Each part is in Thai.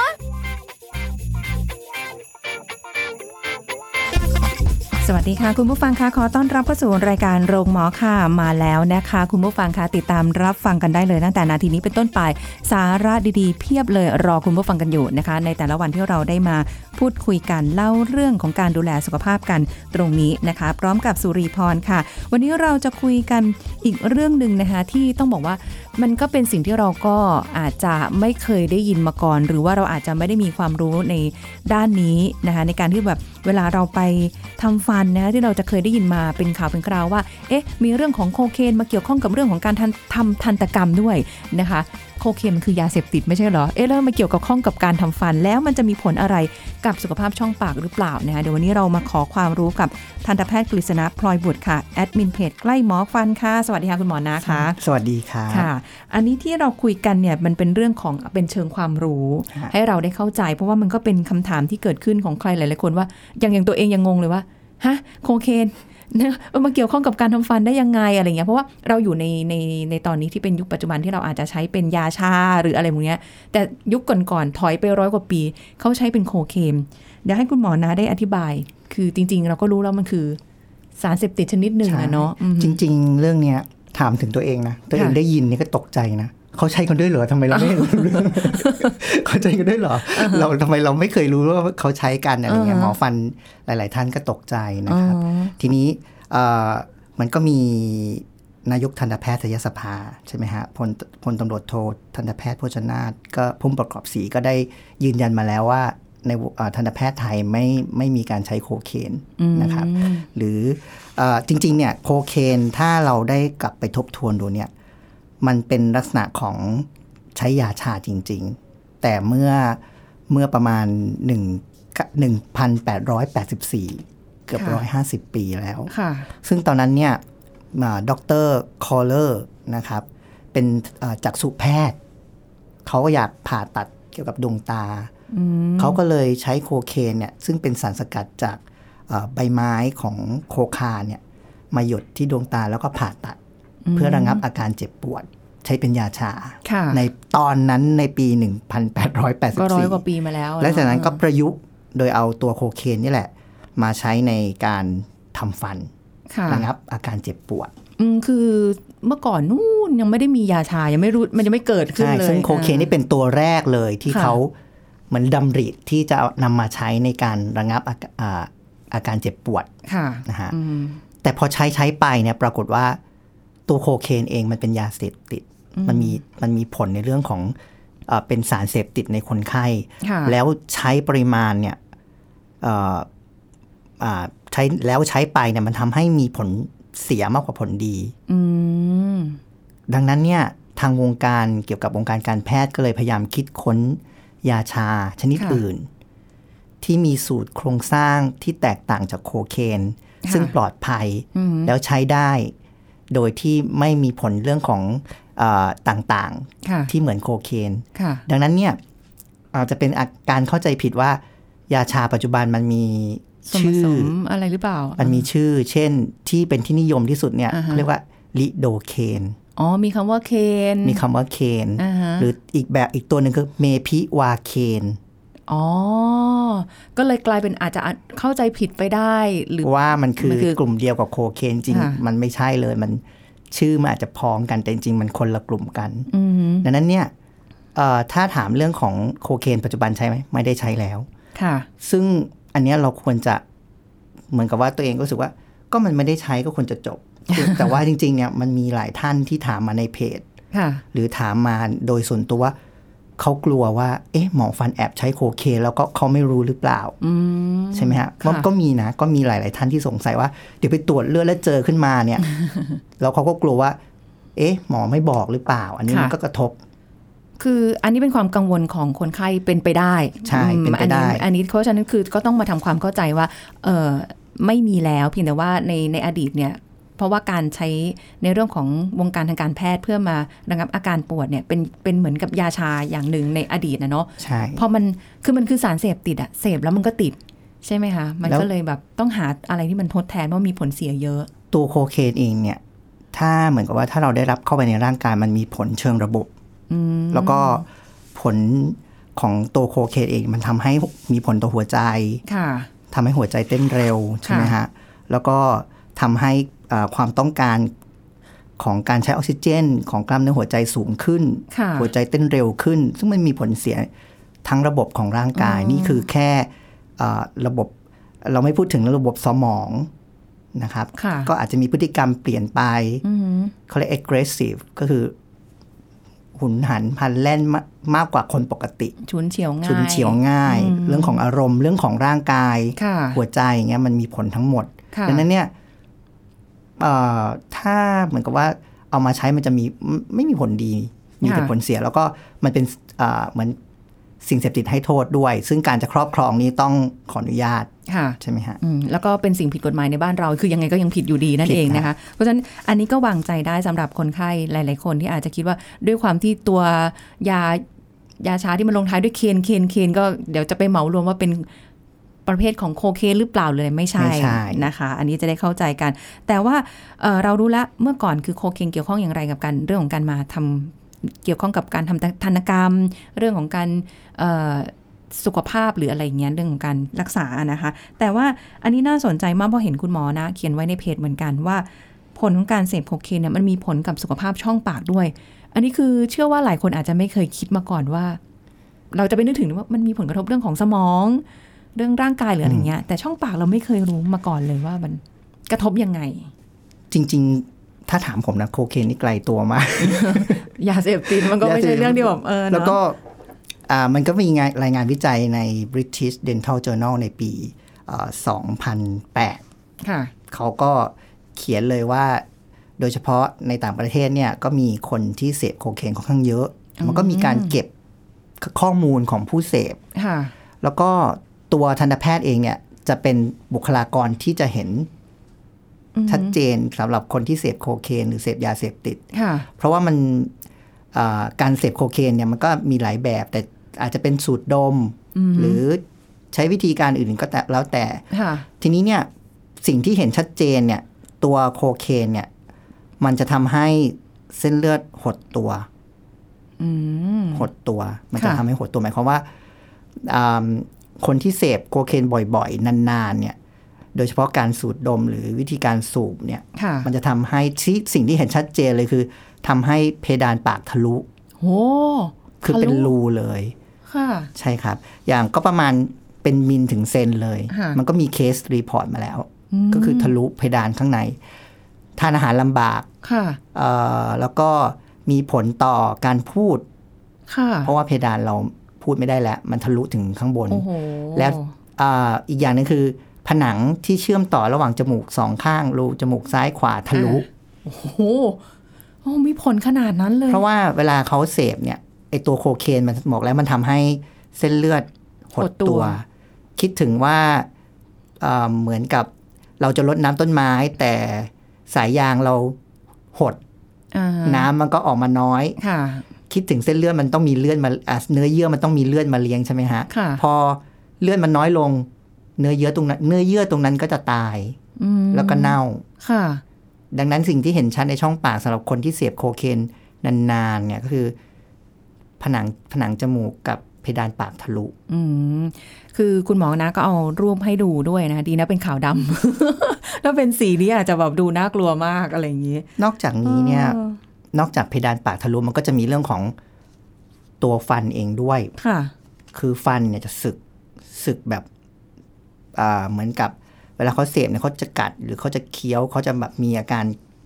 ล วัสดีค่ะ คุณผู้ฟังคะขอต้อนรับเข้าสู่รายการโรงหมอค่ะมาแล้วนะคะ คุณผู้ฟังคะติดตามรับฟังกันได้เลยตั้งแต่นาทีนี้เป็นต้นไป สาระดีๆ เพียบเลยรอคุณผู้ฟังกันอยู่นะคะ ในแต่ละวันที่เราได้มาพูดคุยกันเล่าเรื่องของการดูแลสุขภาพกันตรงนี้นะคะ พร้อมกับสุรีพรค่ะ วันนี้เราจะคุยกัน อีกเรื่องหนึ่งนะคะที่ต้องบอกว่ามันก็เป็นสิ่งที่เราก็อาจจะไม่เคยได้ยินมาก่อน หรือว่าเราอาจจะไม่ได้มีความรู้ในด้านนี้นะคะในการที่แบบเวลาเราไปทำฟันนะะที่เราจะเคยได้ยินมาเป็นข่าวเป็นคราวว่าเอ๊ะมีเรื่องของโคเคนมาเกี่ยวข้องกับเรื่องของการทำทันตกรรมด้วยนะคะ โคเคนมันคือยาเสพติดไม่ใช่เหรอ เอ๊ะแล้วมาเกี่ยวกับข้องกับการทำฟัน แล้วมันจะมีผลอะไรกับสุขภาพช่องปากหรือเปล่านะคะเดี๋ยววันนี้เรามาขอความรู้กับทันตแพทย์กฤษณะพลอยบุตรค่ะแอดมินเพจใกล้หมอฟันค่ะสวัสดีค่ะคุณหมอนะคะ สวัสดีครับค่ะ อันนี้ที่เราคุยกันเนี่ยมันเป็นเรื่องของเป็นเชิงความรู้ฮะให้เราได้เข้าใจ เพราะว่ามันก็เป็นคำถามที่เกิดขึ้นของใครหลายๆคนว่าอย่างอย่างตัวเองยังงงเลยว่าฮะโคเคนเนี่ย มันมาเกี่ยวข้องกับการทำฟันได้ยังไงอะไรเงี้ยเพราะว่าเราอยู่ในในในตอนนี้ที่เป็นยุคปัจจุบันที่เราอาจจะใช้เป็นยาชาหรืออะไรพวกเนี้ย แต่ยุคก่อนๆถอยไปร้อยกว่าปี เขาใช้เป็นโคเคนเดี๋ยวให้คุณหมอนะได้อธิบาย คือจริง ๆ เราก็รู้แล้วมันคือสารเสพติดชนิดหนึ่งอะเนาะอืมจริง ๆ เรื่องเนี้ยถามถึงตัวเองนะตัวเองค่ะได้ยินนี่ก็ตกใจนะ เขาใช้กันด้วยเหรอทำไมเราไม่รู้เรื่องเขาใช้กันด้วยเหรอ เราทำไมเราไม่เคยรู้ว่าเขาใช้กันอะไรเงี้ยอ่าฮะหมอฟันหลาย ๆ ท่านก็ตกใจนะครับอ๋อทีนี้เอ่อมันก็มีนายกทันตแพทยสภาใช่ไหมฮะพลพลตำรวจโททันตแพทย์โภชนาถก็พุ่มประกอบศรีก็ได้ยืนยันมาแล้วว่า ในเอ่อทันตแพทย์ไทยไม่ไม่มีการใช้โคเคนนะครับ หรือเออจริง ๆ เนี่ยโคเคนถ้าเราได้กลับไปทบทวนดูเนี่ย มันเป็นลักษณะของใช้ยาชาจริง ๆ แต่เมื่อเมื่อประมาณ 1 1,884 เกือบค่ะ150 ปีแล้วค่ะซึ่งตอนนั้นเนี่ยด็อกเตอร์คอลเลอร์นะครับ เป็นเอ่อจักษุแพทย์ เขาก็อยากผ่าตัดเกี่ยวกับดวงตา เขาก็เลยใช้โคเคนเนี่ย ซึ่งเป็นสารสกัดจากเอ่อใบไม้ของโคคาเนี่ย มาหยดที่ดวงตาแล้วก็ผ่าตัด เพื่อระงับอาการเจ็บปวด ใช้เป็นยาชาค่ะในตอนนั้นในปีก็ร้อยกว่า1884ปีมาแล้ว และจากนั้นก็เอะประยุกต์โดยเอาตัวโคเคนนี่แหละ มาใช้ในการทำฟันค่ะระงับอาการเจ็บปวดอืมคือเมื่อก่อนนู่นยังไม่ได้มียาชายังไม่รู้มันยังไม่เกิดขึ้นใช่เลยซึ่งโคเคนนี่เป็นตัวแรกเลยที่ค่ะเขาเหมือนดำริที่จะเอานำมาใช้ในการระงับอาอ่าอาการเจ็บปวดค่ะนะฮะอืมแต่พอใช้ใช้ไปเนี่ยปรากฏว่า ตัวโคเคนเองมันเป็นยาเสพติด มันมีมันมีผลในเรื่องของเออเป็นสารเสพติดในคนไข้ค่ะแล้วใช้ปริมาณเนี่ยเอ่ออ่าใช้แล้วใช้ไปเนี่ยมันทำให้มีผลเสียมากกว่าผลดีอืมดังนั้นเนี่ยทางวงการเกี่ยวกับวงการการแพทย์ก็เลยพยายามคิดค้นยาชาชนิดค่ะอื่น ที่มีสูตรโครงสร้างที่แตกต่างจากโคเคนค่ะซึ่งปลอดภัยอืมแล้วใช้ได้ โดยที่ไม่มีผลเรื่องของเออต่างค่ะๆที่เหมือนโคเคนค่ะดังนั้นเนี่ยอาจจะเป็นอาการเข้าใจผิดว่า ยาชาปัจจุบันมันมีส่วนผชื่อสมอะไรหรือเปล่า มันมีชื่อ เช่นที่เป็นที่นิยมที่สุดเนี่ยอ่าฮะเขาเรียกว่าลิโดเคนอ๋อ มีคำว่าเคน มีคำว่าเคนอ่าฮะหรืออีกแบบอีกตัวหนึ่งคือเมพิวาเคน อ๋อ ก็เลยกลายเป็นอาจจะเข้าใจผิดไปได้ หรือว่ามันคือมันคือกลุ่มเดียวกับโคเคนจริงค่ะมันไม่ใช่เลยมันชื่อมันอาจจะพ้องกันแต่จริงๆมันคนละกลุ่มกันอืมดังนั้นเนี่ยเอ่อถ้าถามเรื่องของโคเคนปัจจุบันใช้ไหมไม่ได้ใช้แล้ว ค่ะ ซึ่งอันเนี้ยเราควรจะเหมือนกับว่าตัวเองก็รู้สึกว่า ก็มันไม่ได้ใช้ก็ควรจะจบ แต่ว่าจริง ๆ เนี่ยมันมีหลายท่านที่ถามมาในเพจค่ะหรือถามมาโดยส่วนตัวว่า เขากลัวว่า เอ๊ะหมอฟันแอบใช้โคเคนแล้วก็เขาไม่รู้หรือเปล่าอืมใช่ไหมฮะค่ะก็ก็มีนะ ก็มีหลาย ๆ ท่านที่สงสัยว่า เดี๋ยวไปตรวจเลือดแล้วเจอขึ้นมาเนี่ย แล้วเขาก็กลัวว่า เอ๊ะ หมอไม่บอกหรือเปล่า อันนี้มันก็กระทบ คืออันนี้เป็นความกังวลของคนไข้เป็นไปได้ใช่อืมเป็นไปได้อัอันนี้เพราะฉะนั้นคือก็ต้องมาทำความเข้าใจว่า เออไม่มีแล้วเพียงแต่ว่าในในอดีตเนี่ย เพราะว่าการใช้ในเรื่องของวงการทางการแพทย์เพื่อมาระงับอาการปวดเนี่ยเป็นเป็นเหมือนกับยาชาอย่างหนึ่งในอดีตนะเนาะใช่เพราะมันคือมันคือสารเสพติดอะเสพแล้วมันก็ติดใช่ไหมคะ มันแล้วก็เลยแบบต้องหาอะไรที่มันทดแทนเพราะมีผลเสียเยอะ ตัวโคเคนเองเนี่ย ถ้าเหมือนกับว่าถ้าเราได้รับเข้าไปในร่างกายมันมีผลเชิงระบบอืมแล้วก็ผลของตัวโคเคนเอง มันทำให้มีผลต่อหัวใจค่ะทำให้หัวใจเต้นเร็วใช่ไหมฮะแล้วก็ ทำให้อ่าความต้องการของการใช้ออกซิเจน ของกล้ามเนื้อหัวใจสูงขึ้นค่ะหัวใจเต้นเร็วขึ้น ซึ่งมันมีผลเสียทั้งระบบของร่างกายนี่คือแค่อ่าระบบเราไม่พูดถึงระบบสมองนะครับค่ะก็อาจจะมีพฤติกรรมเปลี่ยนไปอืมเขาเรียก aggressive ก็คือ หุนหันพลันแล่นมามากกว่าคนปกติฉุนเฉียวง่ายฉุนเฉียวง่ายอืมเรื่องของอารมณ์เรื่องของร่างกายค่ะหัวใจอย่างเงี้ยมันมีผลทั้งหมดค่ะดังนั้นเนี่ยเอ่อ ถ้าเหมือนกับว่าเอามาใช้มันจะมีไม่ไม่มีผลดีมีแต่ค่ะผลเสีย แล้วก็มันเป็นอ่าเหมือนสิ่งเสพติดให้โทษด้วย ซึ่งการจะครอบครองนี้ต้องขออนุญาตค่ะใช่ไหมฮะอืมแล้วก็เป็นสิ่งผิดกฎหมายในบ้านเรา คือยังไงก็ยังผิดอยู่ดีนั่นผิดเองครับนะคะ เพราะฉะนั้นอันนี้ก็วางใจได้สำหรับคนไข้หลาย ๆ คนที่อาจจะคิดว่าด้วยความที่ตัวยายาชาที่มันลงท้ายด้วยเคนเคนเคนก็เดี๋ยวจะไปเหมารวมว่าเป็น ประเภทของโคเคนหรือเปล่าเลยไม่ใช่ไม่ใช่นะคะ อันนี้จะได้เข้าใจกัน แต่ว่าเอ่อเรารู้ละเมื่อก่อนคือโคเคนเกี่ยวข้องอย่างไรกับการเรื่องของการมาทำเกี่ยวข้องกับการทำธันกรรม เรื่องของการเอ่อสุขภาพหรืออะไรอย่างเงี้ยเรื่องของการรักษานะคะ แต่ว่าอันนี้น่าสนใจมากเพราะเห็นคุณหมอนะ เขียนไว้ในเพจเหมือนกันว่า ผลของการเสพโคเคนเนี่ยมันมีผลกับสุขภาพช่องปากด้วย อันนี้คือเชื่อว่าหลายคนอาจจะไม่เคยคิดมาก่อนว่า เราจะไปนึกถึงว่ามันมีผลกระทบเรื่องของสมอง เรื่องร่างกายหรืออะไรเงี้ยแต่ช่องปากเราไม่เคยรู้มาก่อนเลยว่ามันกระทบยังไง จริง ๆ ถ้าถามผมนะโคเคนนี่ไกลตัวมากยาเสพติดมันก็ไม่ใช่เรื่องที่แบบเออเนอะแล้วก็อ่ามันก็มีงานรายงานวิจัยใน British Dental Journal ในปีอ่า2008 ค่ะ เขาก็เขียนเลยว่า โดยเฉพาะในต่างประเทศเนี่ย ก็มีคนที่เสพโคเคนค่อนข้างเยอะ มันก็มีการเก็บข้อมูลของผู้เสพค่ะแล้วก็ ตัวทันตแพทย์เองเนี่ยจะเป็นบุคลากรที่จะเห็นชัดเจนสำหรับคนที่เสพโคเคนหรือเสพยาเสพติดค่ะเพราะว่ามันอ่าการเสพโคเคนเนี่ยมันก็มีหลายแบบ แต่อาจจะเป็นสูตรดม หรือใช้วิธีการอื่นก็แต่แล้วแต่ค่ะทีนี้เนี่ยสิ่งที่เห็นชัดเจนเนี่ยตัวโคเคนเนี่ยมันจะทำให้เส้นเลือดหดตัวอืมหดตัว มันจะค่ะทำให้หดตัวหมายความว่าอ่า คนที่เสพโคเคนบ่อยๆ นานๆเนี่ยโดยเฉพาะการสูดดมหรือวิธีการสูบเนี่ยค่ะมันจะทำให้ที่สิ่งที่เห็นชัดเจนเลยคือทำให้เพดานปากทะลุโอ้คือเป็นทะลุรูเลยค่ะใช่ครับ อย่างก็ประมาณเป็นมิลถึงเซนเลยค่ะมันก็มี case report มาแล้วก็คือทะลุเพดานข้างใน ทานอาหารลำบากค่ะเอ่อแล้วก็มีผลต่อการพูดค่ะเพราะว่าเพดานเรา พูดไม่ได้แล้ว มันทะลุถึงข้างบนโอ้โหแล้วอ่าอีกอย่างหนึงคือ ผนังที่เชื่อมต่อระหว่างจมูกสองข้างรูจมูกซ้ายขวาทะลุโอ้โหโอ้มีผลขนาดนั้นเลย เพราะว่าเวลาเขาเสพเนี่ยไอตัวโคเคนมันบอกแล้วมันทำให้เส้นเลือดหดหดตัตัววคิดถึงว่าเอ่อเหมือนกับเราจะลดน้ำต้นไม้ แต่สายยางเราหดอ่าน้ำมันก็ออกมาน้อย ค่ะคิดถึงเส้นเลือดมันต้องมีเลือดมาอะเนื้อเยื่อมันต้องมีเลือดมาเลี้ยงใช่ไหมฮะค่ะพอเลือดมันน้อยลง เนื้อเยื่อตรงนั้น เนื้อเยื่อตรงนั้นก็จะตายอืมแล้วก็เน่าค่ะ ดังนั้นสิ่งที่เห็นชัดในช่องปากสำหรับคนที่เสพโคเคนนานๆเนี่ยก็คือ ผนังผนังจมูกกับเพดานปากทะลุ อืมคือคุณหมอนะก็เอารูปให้ดูด้วยนะ ดีนะเป็นขาวดำแล้วเป็นสีนี้อาจจะแบบดูน่ากลัวมากอะไรอย่างนี้ นอกจากนี้เนี่ยออ นอกจากเพดานปากทะลุมันก็จะมีเรื่องของตัวฟันเองด้วยค่ะ คือฟันเนี่ยจะสึกสึกแบบอ่าเหมือนกับ เวลาเขาเสพเนี่ยเขาจะกัดหรือเขาจะเคี้ยวเขาจะแบบมีอาการ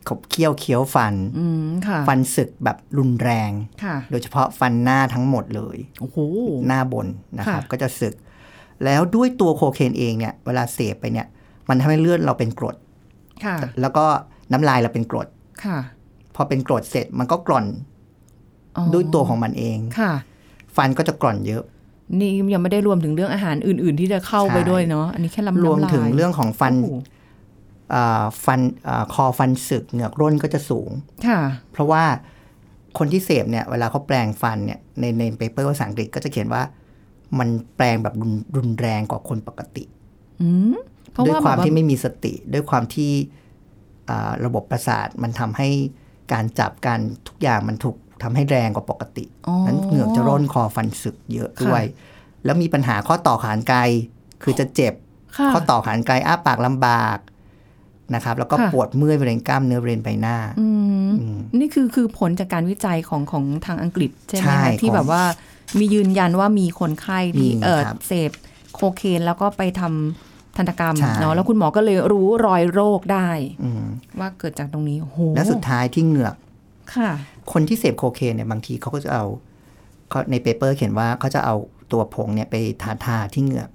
ขบเคี้ยวเคี้ยวฟันอืมค่ะฟันสึกแบบรุนแรงค่ะโดยเฉพาะฟันหน้าทั้งหมดเลยโอ้โหหน้าบนนะครับค่ะก็จะสึก แล้วด้วยตัวโคเคนเองเนี่ย เวลาเสพไปเนี่ย มันทำให้เลือดเราเป็นกรดค่ะแล้วก็น้ำลายเราเป็นกรดค่ะ พอเป็นกรดเสร็จมันก็กร่อนอ๋อด้วยตัวของมันเองค่ะ ฟันก็จะกร่อนเยอะ นี่ยังไม่ได้รวมถึงเรื่องอาหารอื่น ๆ ที่จะเข้าไปใช่ด้วยเนาะอันนี้แค่ลำรวมน้ำลายถึงเรื่องของฟันโอ้โหอ่าฟันอาคอฟันสึกเหงือกร่นก็จะสูงค่ะ เพราะว่าคนที่เสพเนี่ยเวลาเขาแปลงฟันเนี่ยในในเปเปอร์ภาษาอังกฤษก็จะเขียนว่า มันแปลงแบบรุนรุนแรงกว่าคนปกติอืมเพราะด้วยว่าความแบบที่ไม่มีสติ ด้วยความที่อ่าระบบประสาทมันทำให้ การจับการทุกอย่างมันถูกทำให้แรงกว่าปกติอ๋อนั้นเหงือกจะร่นคอฟันสึกเยอะด้วย แล้วมีปัญหาข้อต่อขานไกล คือจะเจ็บค่ะข้อต่อขานไกลอ้าปากลำบากนะครับ แล้วก็ค่ะปวดเมื่อยบริเวณกล้ามเนื้อบริเวณใบหน้าอืมอืมนี่คือคือผลจากการวิจัยของของทางอังกฤษใช่ไหมใช่คะที่ของแบบว่ามียืนยันว่ามีคนไข้ที่มีเออครับเสพโคเคนแล้วก็ไปทำ ทันตกรรมใช่เนาะแล้วคุณหมอก็เลยรู้รอยโรคได้อืมว่าเกิดจากตรงนี้โอ้โหและสุดท้ายที่เหงือกค่ะ คนที่เสพโคเคนเนี่ยบางทีเขาก็จะเอาเขาในเปเปอร์เขียนว่าเขาจะเอาตัวผงเนี่ยไปทาทาที่เหงือก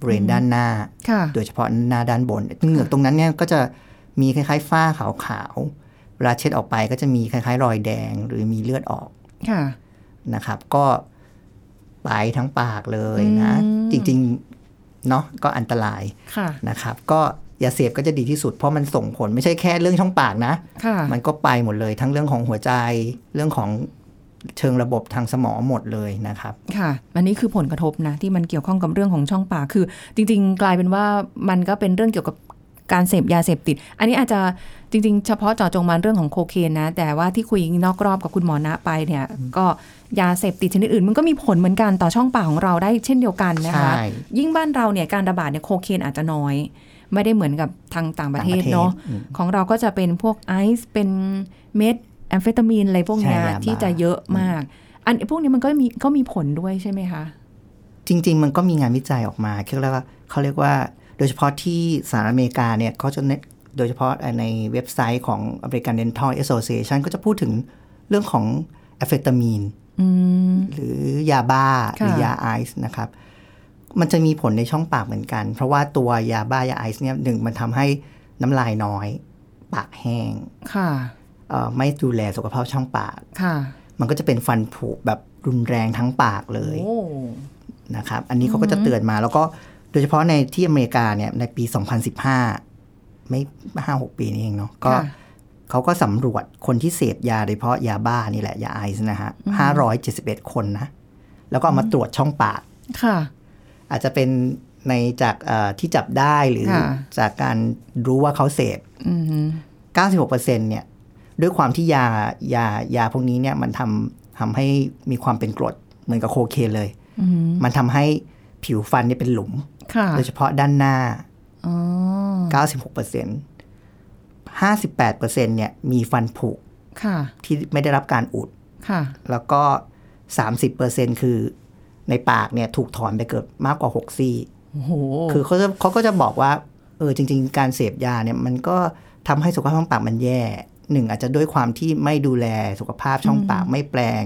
บริเวณด้านหน้าค่ะโดยเฉพาะหน้าด้านบนเหงือกตรงนั้นเนี่ยก็จะมีคล้ายๆฝ้าขาวๆเวลาเช็ดออกไปก็จะมีคล้ายๆ รอยแดงหรือมีเลือดออกค่ะนะครับ ก็ไปทั้งปากเลยนะอืมจริงๆ เนาะก็อันตรายค่ะนะครับ ก็อย่าเสพก็จะดีที่สุด เพราะมันส่งผลไม่ใช่แค่เรื่องช่องปากนะค่ะมันก็ไปหมดเลยทั้งเรื่องของหัวใจเรื่องของเชิงระบบทางสมองหมดเลยนะครับ ค่ะ อันนี้คือผลกระทบนะ ที่มันเกี่ยวข้องกับเรื่องของช่องปากคือ จริง ๆ กลายเป็นว่ามันก็เป็นเรื่องเกี่ยวกับการเสพยาเสพติด อันนี้อาจจะจริง ๆ เฉพาะเจาะจงมาเรื่องของโคเคนนะ แต่ว่าที่คุยนอกรอบกับคุณหมอณไปเนี่ย ก็ ยาเสพติดชนิดอื่น มันก็มีผลเหมือนกันต่อช่องปากของเราได้เช่นเดียวกันนะคะใช่ยิ่งบ้านเราเนี่ยการระบาดเนี่ยโคเคนอาจจะน้อย ไม่ได้เหมือนกับทางต่างประเทศต่างประเทศเนาะอืมของเราก็จะเป็นพวกไอซ์เป็นเม็ดแอมเฟตามีนอะไรพวกเนี้ยใช่ยาบ้าที่จะเยอะมาก อันพวกนี้มันก็มีก็มีผลด้วยใช่ไหมคะ จริง ๆ มันก็มีงานวิจัยออกมาเขาเรียกว่าเขาเรียกว่า โดยเฉพาะที่สหรัฐอเมริกาเนี่ยเขาจะเน้นโดยเฉพาะในเว็บไซต์ของ American Dental Association ก็จะพูดถึงเรื่องของแอฟเฟตามีนอืม หรือยาบ้าหรือยาไอซ์นะครับ มันจะมีผลในช่องปากเหมือนกัน เพราะว่าตัวยาบ้ายาไอซ์เนี่ยหนึ่งมันทำให้น้ำลายน้อย ปากแห้งค่ะเอ่อไม่ดูแลสุขภาพช่องปากค่ะ มันก็จะเป็นฟันผุแบบรุนแรงทั้งปากเลยโอ้นะครับ อันนี้เขาก็จะเตือนมาแล้วก็โดยเฉพาะในที่อเมริกาเนี่ยในปี 2015 ไม่ห้าหกปีนี้เองเนาะก็ค่ะ เขาก็สำรวจคนที่เสพยาโดยเฉพาะยาบ้านี่แหละ ยาไอซ์นะฮะห้าร้อยเจ็ดสิบเอ็ดคนนะ แล้วก็เอามาตรวจช่องปาก ค่ะ อาจจะเป็นในจากเอ่อที่จับได้หรือค่ะจากการรู้ว่าเขาเสพอืม96%เนี่ย ด้วยความที่ยายายาพวกนี้เนี่ยมันทำทำให้มีความเป็นกรดเหมือนกับโคเคนเลยอืมมันทำให้ผิวฟันเนี่ยเป็นหลุมค่ะโดยเฉพาะด้านหน้าอ๋อ96% 58%เนี่ยมีฟันผุค่ะที่ไม่ได้รับการอุดค่ะแล้วก็ 30%คือในปากเนี่ยถูกถอนไปเกือบมากกว่า 6 ซี่โอ้โหคือเขาจะเขาก็จะบอกว่า เออจริง ๆ การเสพยาเนี่ยมันก็ทำให้สุขภาพช่องปากมันแย่หนึ่งอาจจะด้วยความที่ไม่ดูแลสุขภาพช่องปากไม่แปลง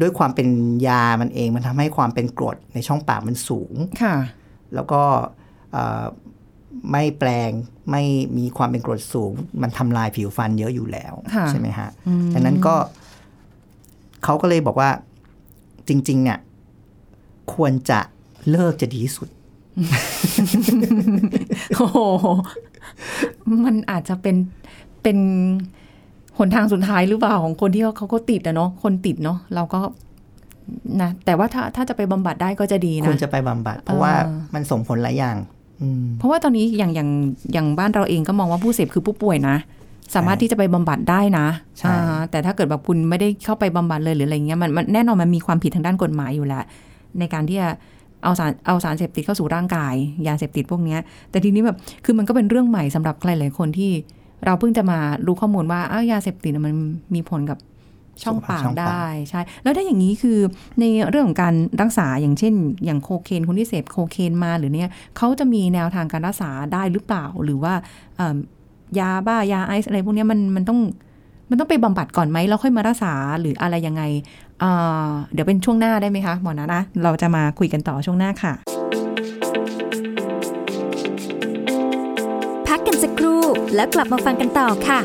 ด้วยความเป็นยามันเองมันทำให้ความเป็นกรดในช่องปากมันสูงค่ะ แล้วก็เอ่อ ไม่แปลงไม่มีความเป็นกรดสูง มันทำลายผิวฟันเยอะอยู่แล้วค่ะใช่ไหมฮะดังนั้นก็เขาก็เลยบอกว่าจริง ๆ เนี่ย ควรจะเลิกจะดีที่สุดโอ้โหมันอาจจะเป็นเป็นหนทางสุดท้ายหรือเปล่าของคนที่เขาเขาก็ติดอะเนาะคนติดเนาะเราก็นะแต่ว่าถ้าถ้าจะไปบำบัดได้ก็จะดีควรนะจะไปบำบัด เพราะว่าเออมันส่งผลหลายอย่างอืม เพราะว่าตอนนี้อย่างอย่างอย่างบ้านเราเองก็มองว่าผู้เสพคือผู้ป่วยนะ สามารถที่จะไปบำบัดได้นะใช่อ่าแต่ถ้าเกิดแบบคุณไม่ได้เข้าไปบำบัดเลยหรืออะไรเงี้ยมันมันแน่นอนมันมีความผิดทางด้านกฎหมายอยู่แล้วในการที่จะเอาสารเอาสารเสพติดเข้าสู่ร่างกาย ยาเสพติดพวกเนี้ยแต่ทีนี้แบบคือมันก็เป็นเรื่องใหม่สำหรับใครหลายๆคนที่เราเพิ่งจะมารู้ข้อมูลว่าอ้าวยาเสพติดน่ะมันมีผลกับ ช่องปากช่องปากได้ใช่ แล้วถ้าอย่างนี้คือในเรื่องของการรักษาอย่างเช่น อย่างโคเคนคนที่เสพโคเคนมาหรือเนี่ยเขาจะมีแนวทางการรักษาได้หรือเปล่า หรือว่าเอิ่มยาบ้ายาไอซ์อะไรพวกเนี้ยมันมันต้องมันต้องไปบำบัดก่อนไหมแล้วค่อยมารักษาหรืออะไรยังไงเอ่อเดี๋ยวเป็นช่วงหน้าได้ไหมคะหมอนะนะเราจะมาคุยกันต่อช่วงหน้าค่ะ พักกันสักครู่แล้วกลับมาฟังกันต่อค่ะ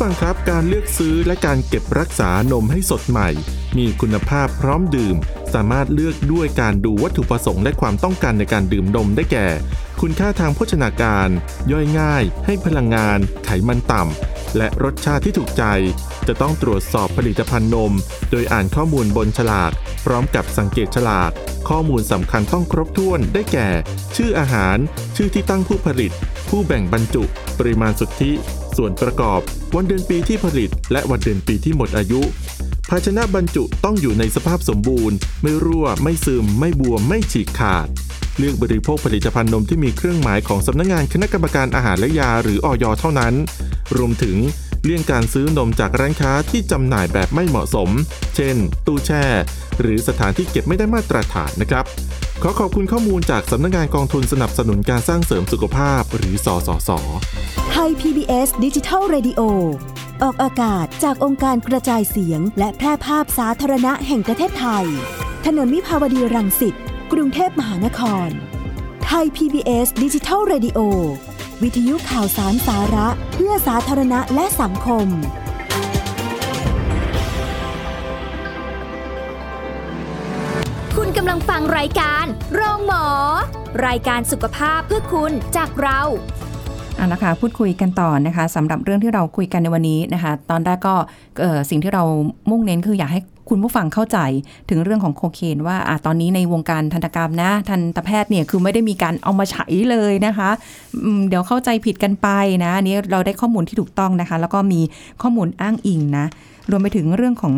ผู้ฟังครับการเลือกซื้อและการเก็บรักษานมให้สดใหม่ มีคุณภาพพร้อมดื่ม สามารถเลือกด้วยการดูวัตถุประสงค์และความต้องการในการดื่มนมได้แก่ คุณค่าทางโภชนาการ ย่อยง่าย ให้พลังงาน ไขมันต่ำ และรสชาติที่ถูกใจ จะต้องตรวจสอบผลิตภัณฑ์นม โดยอ่านข้อมูลบนฉลาก พร้อมกับสังเกตฉลาก ข้อมูลสำคัญต้องครบถ้วนได้แก่ ชื่ออาหาร ชื่อที่ตั้งผู้ผลิต ผู้แบ่งบรรจุ ปริมาณสุทธิ ส่วนประกอบ วันเดือนปีที่ผลิต และวันเดือนปีที่หมดอายุภาชนะบรรจุต้องอยู่ในสภาพสมบูรณ์ ไม่รั่ว ไม่ซึม ไม่บวม ไม่ฉีกขาด เลือกบริโภคผลิตภัณฑ์นมที่มีเครื่องหมายของสำนักงานคณะกรรมการอาหารและยาหรืออยเท่านั้น รวมถึงเลี่ยงการซื้อนมจากร้านค้าที่จำหน่ายแบบไม่เหมาะสม เช่น ตู้แช่ หรือสถานที่เก็บไม่ได้มาตรฐานนะครับ ขอขอบคุณข้อมูลจากสำนักงานกองทุนสนับสนุนการสร้างเสริมสุขภาพหรือสสส ไทย PBS ดิจิทัล Radio ออกอากาศจากองค์การกระจายเสียง และแพร่ภาพสาธารณะแห่งประเทศไทย ถนนวิภาวดีรังสิต กรุงเทพมหานคร ไทย PBS ดิจิทัล Radio วิทยุข่าวสารสาระเพื่อสาธารณะและสังคม คุณกำลังฟังรายการโรงหมอ รายการสุขภาพเพื่อคุณจากเราเอาละค่ะพูดคุยกันต่อนะคะสำหรับเรื่องที่เราคุยกันในวันนี้นะคะ ตอนแรกก็เอ่อสิ่งที่เรามุ่งเน้นคืออยากให้ คุณผู้ฟังเข้าใจถึงเรื่องของโคเคนว่าอะตอนนี้ในวงการทันตกรรมนะ ทันตแพทย์เนี่ยคือไม่ได้มีการเอามาใช้เลยนะคะเดี๋ยวเข้าใจผิดกันไปนะอันนี้เราได้ข้อมูลที่ถูกต้องนะคะ แล้วก็มีข้อมูลอ้างอิงนะ รวมไปถึงเรื่องของ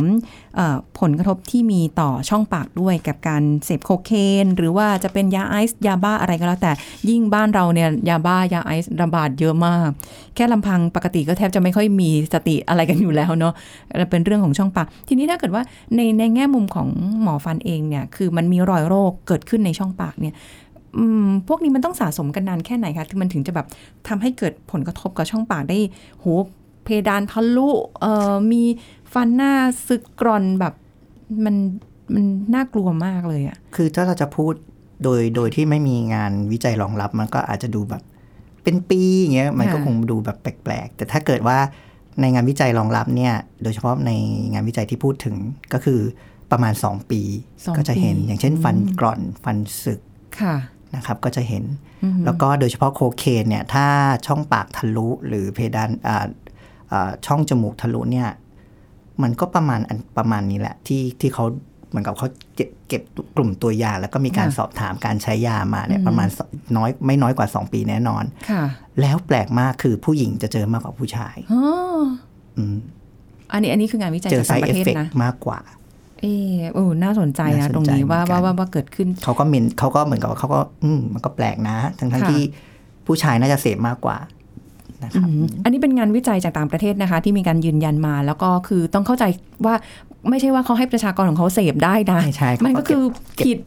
อผลกระทบที่มีต่อช่องปากด้วยกับการเสพโคเคนหรือว่าจะเป็นยาไอซ์ยาบ้าอะไรก็แล้วแต่ยิ่งบ้านเราเนี่ยยาบ้ายาไอซ์ระบาดเยอะมาก แค่ลำพังปกติก็แทบจะไม่ค่อยมีสติอะไรกันอยู่แล้วเนาะเป็นเรื่องของช่องปาก ทีนี้ถ้าเกิดว่าในในแง่มุมของหมอฟันเองเนี่ยคือมันมีรอยโรคเกิดขึ้นในช่องปากเนี่ยพวกนี้มันต้องสะสมกันนานแค่ไหนคะที่มันถึงจะแบบทำให้เกิดผลกระทบกับช่องปากได้โหเพดานทะลุมี ฟันหน้าซึกกร่อนแบบมันมันน่ากลัวมากเลยอะคือถ้าเราจะพูดโดยโดยที่ไม่มีงานวิจัยรองรับมันก็อาจจะดูแบบเป็นปีอย่างเงี้ยมันก็คงดูแบบแปลกๆ แต่ถ้าเกิดว่าในงานวิจัยรองรับเนี่ย โดยเฉพาะในงานวิจัยที่พูดถึงก็คือประมาณ 2 ปีสองก็จะเห็นปีอย่างเช่นฟันอืมกร่อนฟันสึกค่ะนะครับ ก็จะเห็นอืมแล้วก็โดยเฉพาะโคเคนเนี่ย ถ้าช่องปากทะลุหรือเพดานอ่าอ่าช่องจมูกทะลุเนี่ย มันก็ประมาณอันประมาณนี้แหละที่ที่เขาเหมือนกับเขาเก็บเก็บกลุ่มตัวยา แล้วก็มีการค่ะสอบถามการใช้ยามาเนี่ยอืมประมาณสน้อยไม่น้อยกว่า 2 ปีแน่นอนค่ะแล้วแปลกมากคือผู้หญิงจะเจอมากกว่าผู้ชายอ๋ออืมอันนี้อันนี้คืองานวิจัยเจอจากไซต่างเอประฟเทศเฟกนะมากกว่า เออโอ้น่าสนใจนะน่าสนใจตรงนี้ว่าเหมือนกันว่าว่าว่าเกิดขึ้นเขาก็เมนเขาก็เหมือนกับว่าเขาก็ อืมมันก็แปลกนะ ทั้งทั้งค่ะที่ผู้ชายน่าจะเสพมากกว่า นะครับอืมอันนี้เป็นงานวิจัยจากต่างประเทศนะคะ ที่มีการยืนยันมา แล้วก็คือต้องเข้าใจว่าไม่ใช่ว่าเขาให้ประชากรของเขาเสพได้นะไม่ใช่เขามันก็ก็คือเก็บผิด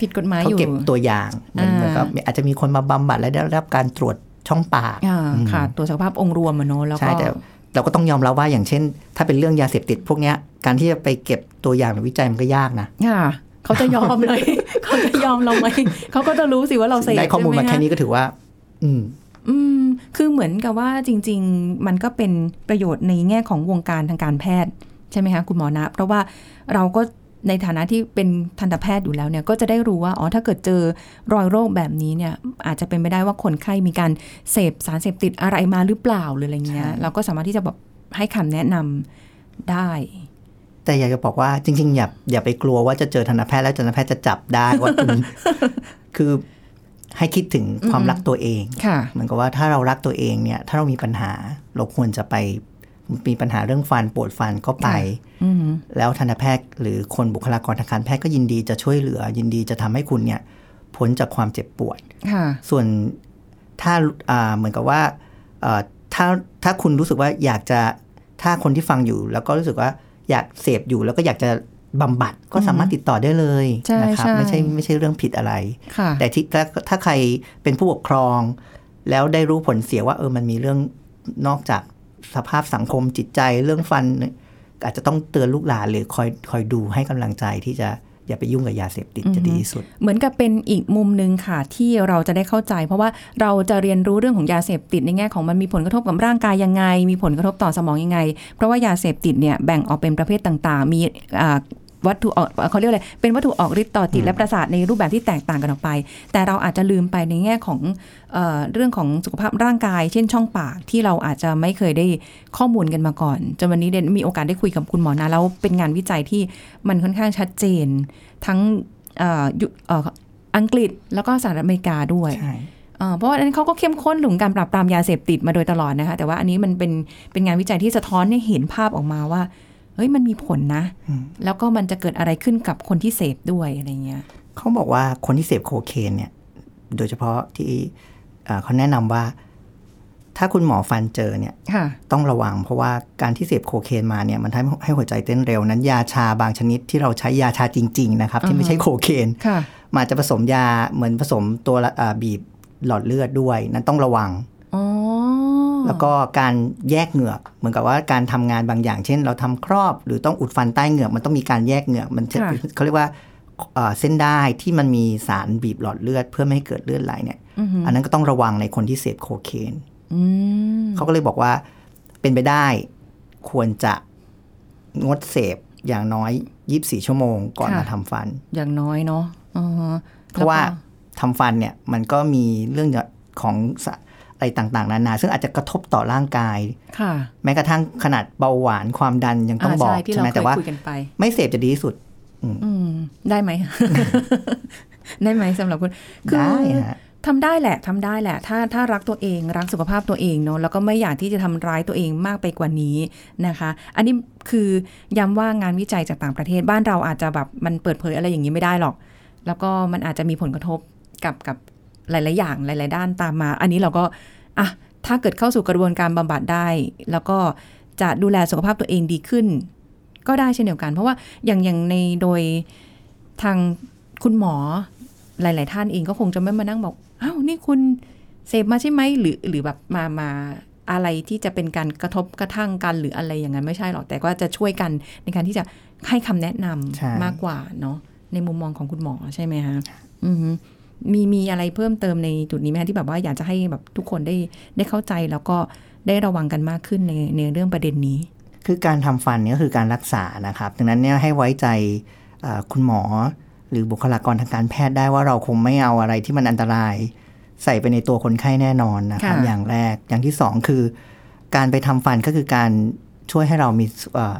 ผิดกฎหมายเขาอยู่เก็บตัวอย่างเหมือนอ่าเหมือนกับอาจจะมีคนมาบำบัดและได้รับการตรวจช่องปากอ่าอืมค่ะตัวสุขภาพองค์รวมอะเนอะแล้วใช่ก็แต่เราก็ต้องยอมรับว่าอย่างเช่น ถ้าเป็นเรื่องยาเสพติดพวกเนี้ยการที่จะไปเก็บตัวอย่างหรือวิจัยมันก็ยากนะค่ะเขาจะยอมเลยเขาจะยอมเราไหมเขาก็จะรู้สิว่าเราเสพได้ข้อมูลมาใช่ไหแค่คะนี้ก็ถือว่า อืม อืม คือเหมือนกับว่าจริง ๆ มันก็เป็นประโยชน์ในแง่ของวงการทางการแพทย์ ใช่ไหมคะคุณหมอนะ เพราะว่าเราก็ในฐานะที่เป็นทันตแพทย์อยู่แล้วเนี่ย ก็จะได้รู้ว่า อ๋อ ถ้าเกิดเจอรอยโรคแบบนี้เนี่ย อาจจะเป็นไปได้ว่าคนไข้มีการเสพสารเสพติดอะไรมาหรือเปล่าหรืออะไรเงี้ยใช่เราก็สามารถที่จะแบบให้คำแนะนำได้ แต่อยากจะบอกว่าจริง ๆ อย่าอย่าไปกลัวว่าจะเจอทันตแพทย์แล้วทันตแพทย์จะจับได้ว่าคุณคือ ให้คิดถึงความรักตัวเองค่ะเหมือนกับว่าถ้าเรารักตัวเองเนี่ยถ้าเรามีปัญหาเราควรจะไปมีปัญหาเรื่องฟันปวดฟันก็ไปอืมแล้วทันตแพทย์ หรือคนบุคลากรทางการแพทย์ก็ยินดีจะช่วยเหลือ ยินดีจะทำให้คุณเนี่ยพ้นจากความเจ็บปวดค่ะส่วนถ้าอ่าเหมือนกับว่าเอ่อถ้าถ้าคุณรู้สึกว่าอยากจะถ้าคนที่ฟังอยู่ แล้วก็รู้สึกว่าอยากเสพอยู่แล้วก็อยากจะ บำบัดก็สามารถติดต่อได้เลยใช่นะครับใช่ไม่ใช่ไม่ใช่เรื่องผิดอะไรค่ะแต่ที่ถ้าถ้าใครเป็นผู้ปกครอง แล้วได้รู้ผลเสียว่าเออมันมีเรื่องนอกจากสภาพสังคมจิตใจเรื่องฟันอาจจะต้องเตือนลูกหลานหรือคอยคอยดูให้กำลังใจที่จะ อย่าไปยุ่งกับยาเสพติดอือฮึจะดีที่สุด เหมือนกับเป็นอีกมุมหนึ่งค่ะ ที่เราจะได้เข้าใจ เพราะว่าเราจะเรียนรู้เรื่องของยาเสพติดในแง่ของมันมีผลกระทบกับร่างกายยังไง มีผลกระทบต่อสมองยังไง เพราะว่ายาเสพติดเนี่ยแบ่งออกเป็นประเภทต่างๆ มีอ่า วัตถุออกเขาเรียกอะไรเป็นวัตถุออกฤทธิ์ต่อจิตและประสาทในรูปแบบที่แตกต่างกันออกไป แต่เราอาจจะลืมไปในแง่ของเออเรื่องของสุขภาพร่างกาย เช่นช่องปากที่เราอาจจะไม่เคยได้ข้อมูลกันมาก่อนจนวันนี้เดนมีโอกาสได้คุยกับคุณหมอนะแล้วเป็นงานวิจัยที่มันค่อนข้างชัดเจน ทั้งเอ่อยุเอ่ออังกฤษแล้วก็สหรัฐอเมริกาด้วยใช่เอ่อเพราะว่าอันนั้นเขาก็เข้มข้นเรื่องการปราบปรามยาเสพติดมาโดยตลอดนะคะแต่ว่าอันนี้มันเป็นเป็นงานวิจัยที่สะท้อนให้เห็นภาพออกมาว่า เฮ้ยมันมีผลนะอืมแล้วก็มันจะเกิดอะไรขึ้นกับคนที่เสพด้วยอะไรเงี้ยเขาบอกว่าคนที่เสพโคเคนเนี่ย โดยเฉพาะที่เอ่อเขาแนะนำว่า ถ้าคุณหมอฟันเจอเนี่ยค่ะต้องระวัง เพราะว่าการที่เสพโคเคนมาเนี่ยมันทำให้หัวใจเต้นเร็วนั้น ยาชาบางชนิดที่เราใช้ยาชาจริง ๆ นะครับ ที่ไม่ใช่โคเคนค่ะมันอาจจะผสมยาเหมือนผสมตัวละอ่าบีบหลอดเลือดด้วย นั้นต้องระวัง อ๋อ แล้วก็การแยกเหงือก เหมือนกับว่าการทำงานบางอย่าง เช่น เราทำครอบ หรือต้องอุดฟันใต้เหงือก มันต้องมีการแยกเหงือกมันจะค่ะเขาเรียกว่าเอ่อเส้นได้ที่มันมีสารบีบหลอดเลือด เพื่อไม่ให้เกิดเลือดไหลเนี่ยอือหืออันนั้นก็ต้องระวังในคนที่เสพโคเคนอืมเขาก็เลยบอกว่าเป็นไปได้ควรจะงดเสพอย่างน้อย24ชั่วโมงก่อนมาทำฟัน อย่างน้อยเนาะอ๋อเพราะว่าแล้วก็ทำฟันเนี่ยมันก็มีเรื่องของสะ อะไรต่างๆ นานา ซึ่งอาจจะกระทบต่อร่างกาย ค่ะ แม้กระทั่งขนาดเบาหวานความดันยังต้องบอกใช่ที่ใช่เราไหมเคแต่ยว่าคุยกันไปไม่เสพจะดีที่สุดอืมได้ไหมได้ไหมสำหรับคุณคือได้ฮะทำได้แหละทำได้แหละ ถ้าถ้ารักตัวเองรักสุขภาพตัวเองเนาะแล้วก็ไม่อยากที่จะทำร้ายตัวเองมากไปกว่านี้นะคะ อันนี้คือย้ำว่างานวิจัยจากต่างประเทศบ้านเราอาจจะแบบมันเปิดเผยอะไรอย่างนี้ไม่ได้หรอก แล้วก็มันอาจจะมีผลกระทบกับกับ หลาย ๆ อย่างหลาย ๆ ด้านตามมา อันนี้เราก็อะถ้าเกิดเข้าสู่กระบวนการบำบัดได้ แล้วก็จะดูแลสุขภาพตัวเองดีขึ้น ก็ได้เช่นเดียวกัน เพราะว่าอย่างอย่างในโดยทางคุณหมอหลาย ๆ ท่านเองก็คงจะไม่มานั่งบอกอ้าวนี่คุณเสพมาใช่ไหมหรือหรือแบบมามาอะไรที่จะเป็นการกระทบกระทั่งกันหรืออะไรอย่างนั้นไม่ใช่หรอกแต่ก็จะช่วยกันในการที่จะให้คำแนะนใช่ำมากกว่าเนาะในมุมมองของคุณหมอใช่ไหมคะอือฮึ มีมีอะไรเพิ่มเติมในจุดนี้ไหมคะที่แบบว่าอยากจะให้แบบทุกคนได้ได้เข้าใจแล้วก็ได้ระวังกันมากขึ้นในในเรื่องประเด็นนี้ คือการทำฟันเนี่ยก็คือการรักษานะครับดังนั้นเนี่ยให้ไว้ใจเอ่อคุณหมอหรือบุคลากรทางการแพทย์ได้ว่าเราคงไม่เอาอะไรที่มันอันตราย ใส่ไปในตัวคนไข้แน่นอนนะครับค่ะอย่างแรกอย่างที่สองคือ การไปทำฟันก็คือการช่วยให้เรามีเอ่อ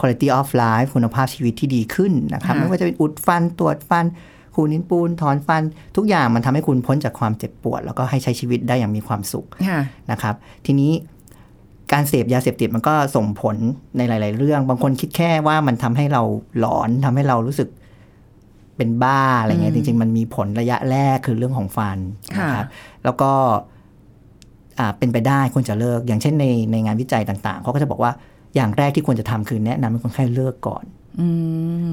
quality of life คุณภาพชีวิตที่ดีขึ้นนะครับค่ะไม่ว่าจะเป็นอุดฟันตรวจฟัน ขูดนิ้นปูนถอนฟัน ทุกอย่างมันทำให้คุณพ้นจากความเจ็บปวด แล้วก็ให้ใช้ชีวิตได้อย่างมีความสุขค่ะนะครับ ทีนี้การเสพยาเสพติดมันก็ส่งผลในหลาย ๆ เรื่อง บางคนคิดแค่ว่ามันทำให้เราหลอนทำให้เรารู้สึกเป็นบ้าอะไรเงี้ยอืจมริง ๆ มันมีผลระยะแรกคือเรื่องของฟันค่ะนะครับ แล้วก็อ่าเป็นไปได้ควรจะเลิก อย่างเช่นในในงานวิจัยต่าง ๆเขาก็จะบอกว่าอย่างแรกที่ควรจะทำคือแนะนำให้คนไข้เลิกก่อนอืม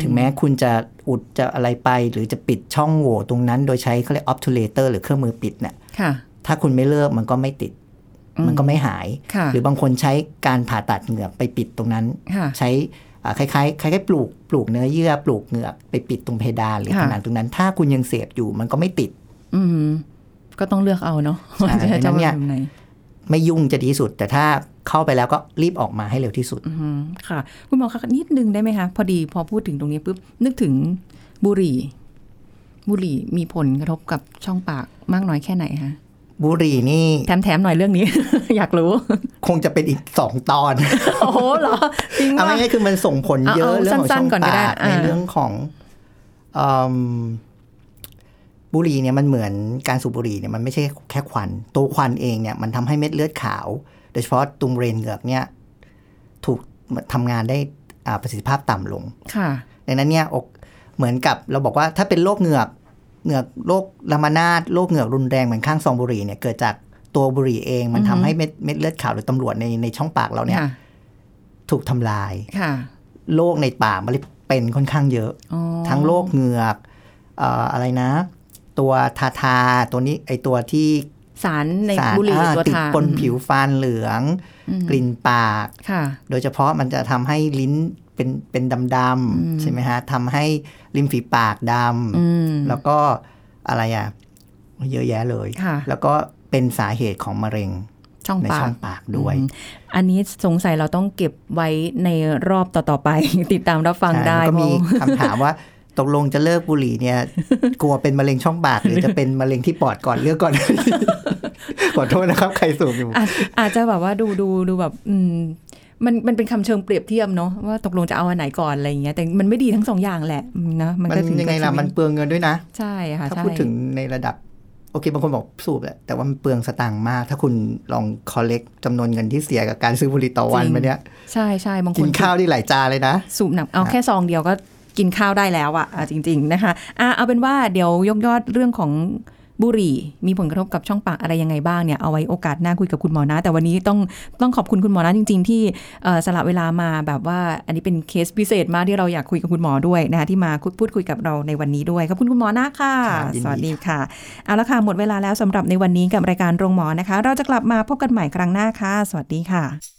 ถึงแม้คุณจะอุดจะอะไรไป หรือจะปิดช่องโหว่ตรงนั้นโดยใช้เขาเรียก obturator หรือเครื่องมือปิดเนี่ยค่ะถ้าคุณไม่เลิกมันก็ไม่ติดอืมมันก็ไม่หายค่ะหรือบางคนใช้การผ่าตัดเหงือกไปปิดตรงนั้นค่ะใช้อ่าคล้ายๆคล้ายๆปลูกปลูกเนื้อเยื่อปลูกเหงือกไปปิดตรงเพดานหรือค่ะผนังตรงนั้น ถ้าคุณยังเสพอยู่มันก็ไม่ติด อืมก็ต้องเลือกเอาเนาะใช่ว่าจะดังนั้นเนี่ยแบบไหน ไม่ยุ่งจะดีที่สุด แต่ถ้าเข้าไปแล้วก็รีบออกมาให้เร็วที่สุดอืมค่ะคุณหมอคะนิดนึงได้ไหมคะ พอดีพอพูดถึงตรงนี้ปุ๊บนึกถึงบุหรี่ บุหรี่มีผลกระทบกับช่องปากมากน้อยแค่ไหนคะบุหรี่นี่แถมแถมหน่อยเรื่องนี้ อยากรู้ คงจะเป็นอีกสองตอน โอ้โหเหรอจริงเอาว่าง่ายๆคือมันส่งผลเยอะเอาเอาเรื่องของสั้ช่อนงๆก่อนก็ได้ปากอ่าในเรื่องของเอิ่ม บุหรี่เนี่ยมันเหมือนการสูบบุหรี่เนี่ยมันไม่ใช่แค่ควัน ตัวควันเองเนี่ยมันทำให้เม็ดเลือดขาว โดยเฉพาะตรงเรนเหงือกเนี่ยถูกทำงานได้อ่าประสิทธิภาพต่ำลง ค่ะ ดังนั้นเนี่ยอกเหมือนกับเราบอกว่าถ้าเป็นโรคเหงือกเหงือกโรคลามานาดโรคเหงือกรุนแรงเหมือนข้างซองบุหรี่เนี่ยเกิดจากตัวบุหรี่เองมันอือฮึทำให้เม็ดเม็ดเลือดขาวหรือตำรวจในในช่องปากเราเนี่ยค่ะถูกทำลายค่ะโรคในปากมันเลยเป็นค่อนข้างเยอะอ๋อทั้งโรคเหงือกเอ่ออะไรนะ ตัวทาทาตัวนี้ไอตัวที่สารในสารบุหรี่อ่าตัวติดทาบนผิวฟันเหลืองอืมกลิ่นปากค่ะโดยเฉพาะมันจะทำให้ลิ้นเป็นเป็นดำๆใช่ไหมฮะทำให้ริมฝีปากดอืมำแล้วก็อะไรอะเยอะแยะเลยค่ะแล้วก็เป็นสาเหตุของมะเร็งช่องในปาช่อกงปากด้วยอืมอันนี้สงสัยเราต้องเก็บไว้ในรอบต่อ ๆ ไป ติดตามรับฟังใช่ได้แล้วก็มีเพราะคำถามว่า ตกลงจะเลิกบุหรี่เนี่ย กลัวเป็นมะเร็งช่องปาก หรือจะเป็นมะเร็งที่ปอดก่อนเลือกก่อน ขอโทษนะครับ ใครสูบอยู่ อาจอาจจะแบบว่าดูดูดูแบบ อืมมันมันเป็นคำเชิงเปรียบเทียบเนาะว่าตกลงจะเอาอันไหนก่อนอะไรอย่างเงี้ยแต่มันไม่ดีทั้งสองอย่างแหละอืมนะมันมันก็ถึงยังไงล่ะกับชีวิตมันเปลืองเงินด้วยนะ ใช่ค่ะถ้าใช่พูดถึงในระดับ โอเคบางคนบอกสูบแหละแต่ว่ามันเปลืองสตางค์มาก ถ้าคุณลองคอลเลกจำนวนเงินที่เสียกับการซื้อบุหรี่ต่อวันจริงมาเนี้ยใช่ใช่บางคกินนข้าวที่หลายจานเลยนะ สูบหนักเอาแค่ซองเดียวก็ กินข้าวได้แล้วอะอะจริง ๆ นะคะอะเอาเป็นว่าเดี๋ยวยกยอดเรื่องของบุหรี่มีผลกระทบกับช่องปากอะไรยังไงบ้างเนี่ยเอาไว้โอกาสหน้าคุยกับคุณหมอนะ แต่วันนี้ต้องต้องขอบคุณคุณหมอนะจริง ๆ ที่เอ่อสละเวลามาแบบว่าอันนี้เป็นเคสพิเศษมากที่เราอยากคุยกับคุณหมอด้วยนะคะที่มาพูดคุยกับเราในวันนี้ด้วยขอบคุณคุณหมอนะค่ะครับยินดีสวัสดีค่ะเอาละค่ะหมดเวลาแล้วสำหรับในวันนี้กับรายการโรงหมอนะคะ เราจะกลับมาพบกันใหม่ครั้งหน้าค่ะ สวัสดีค่ะ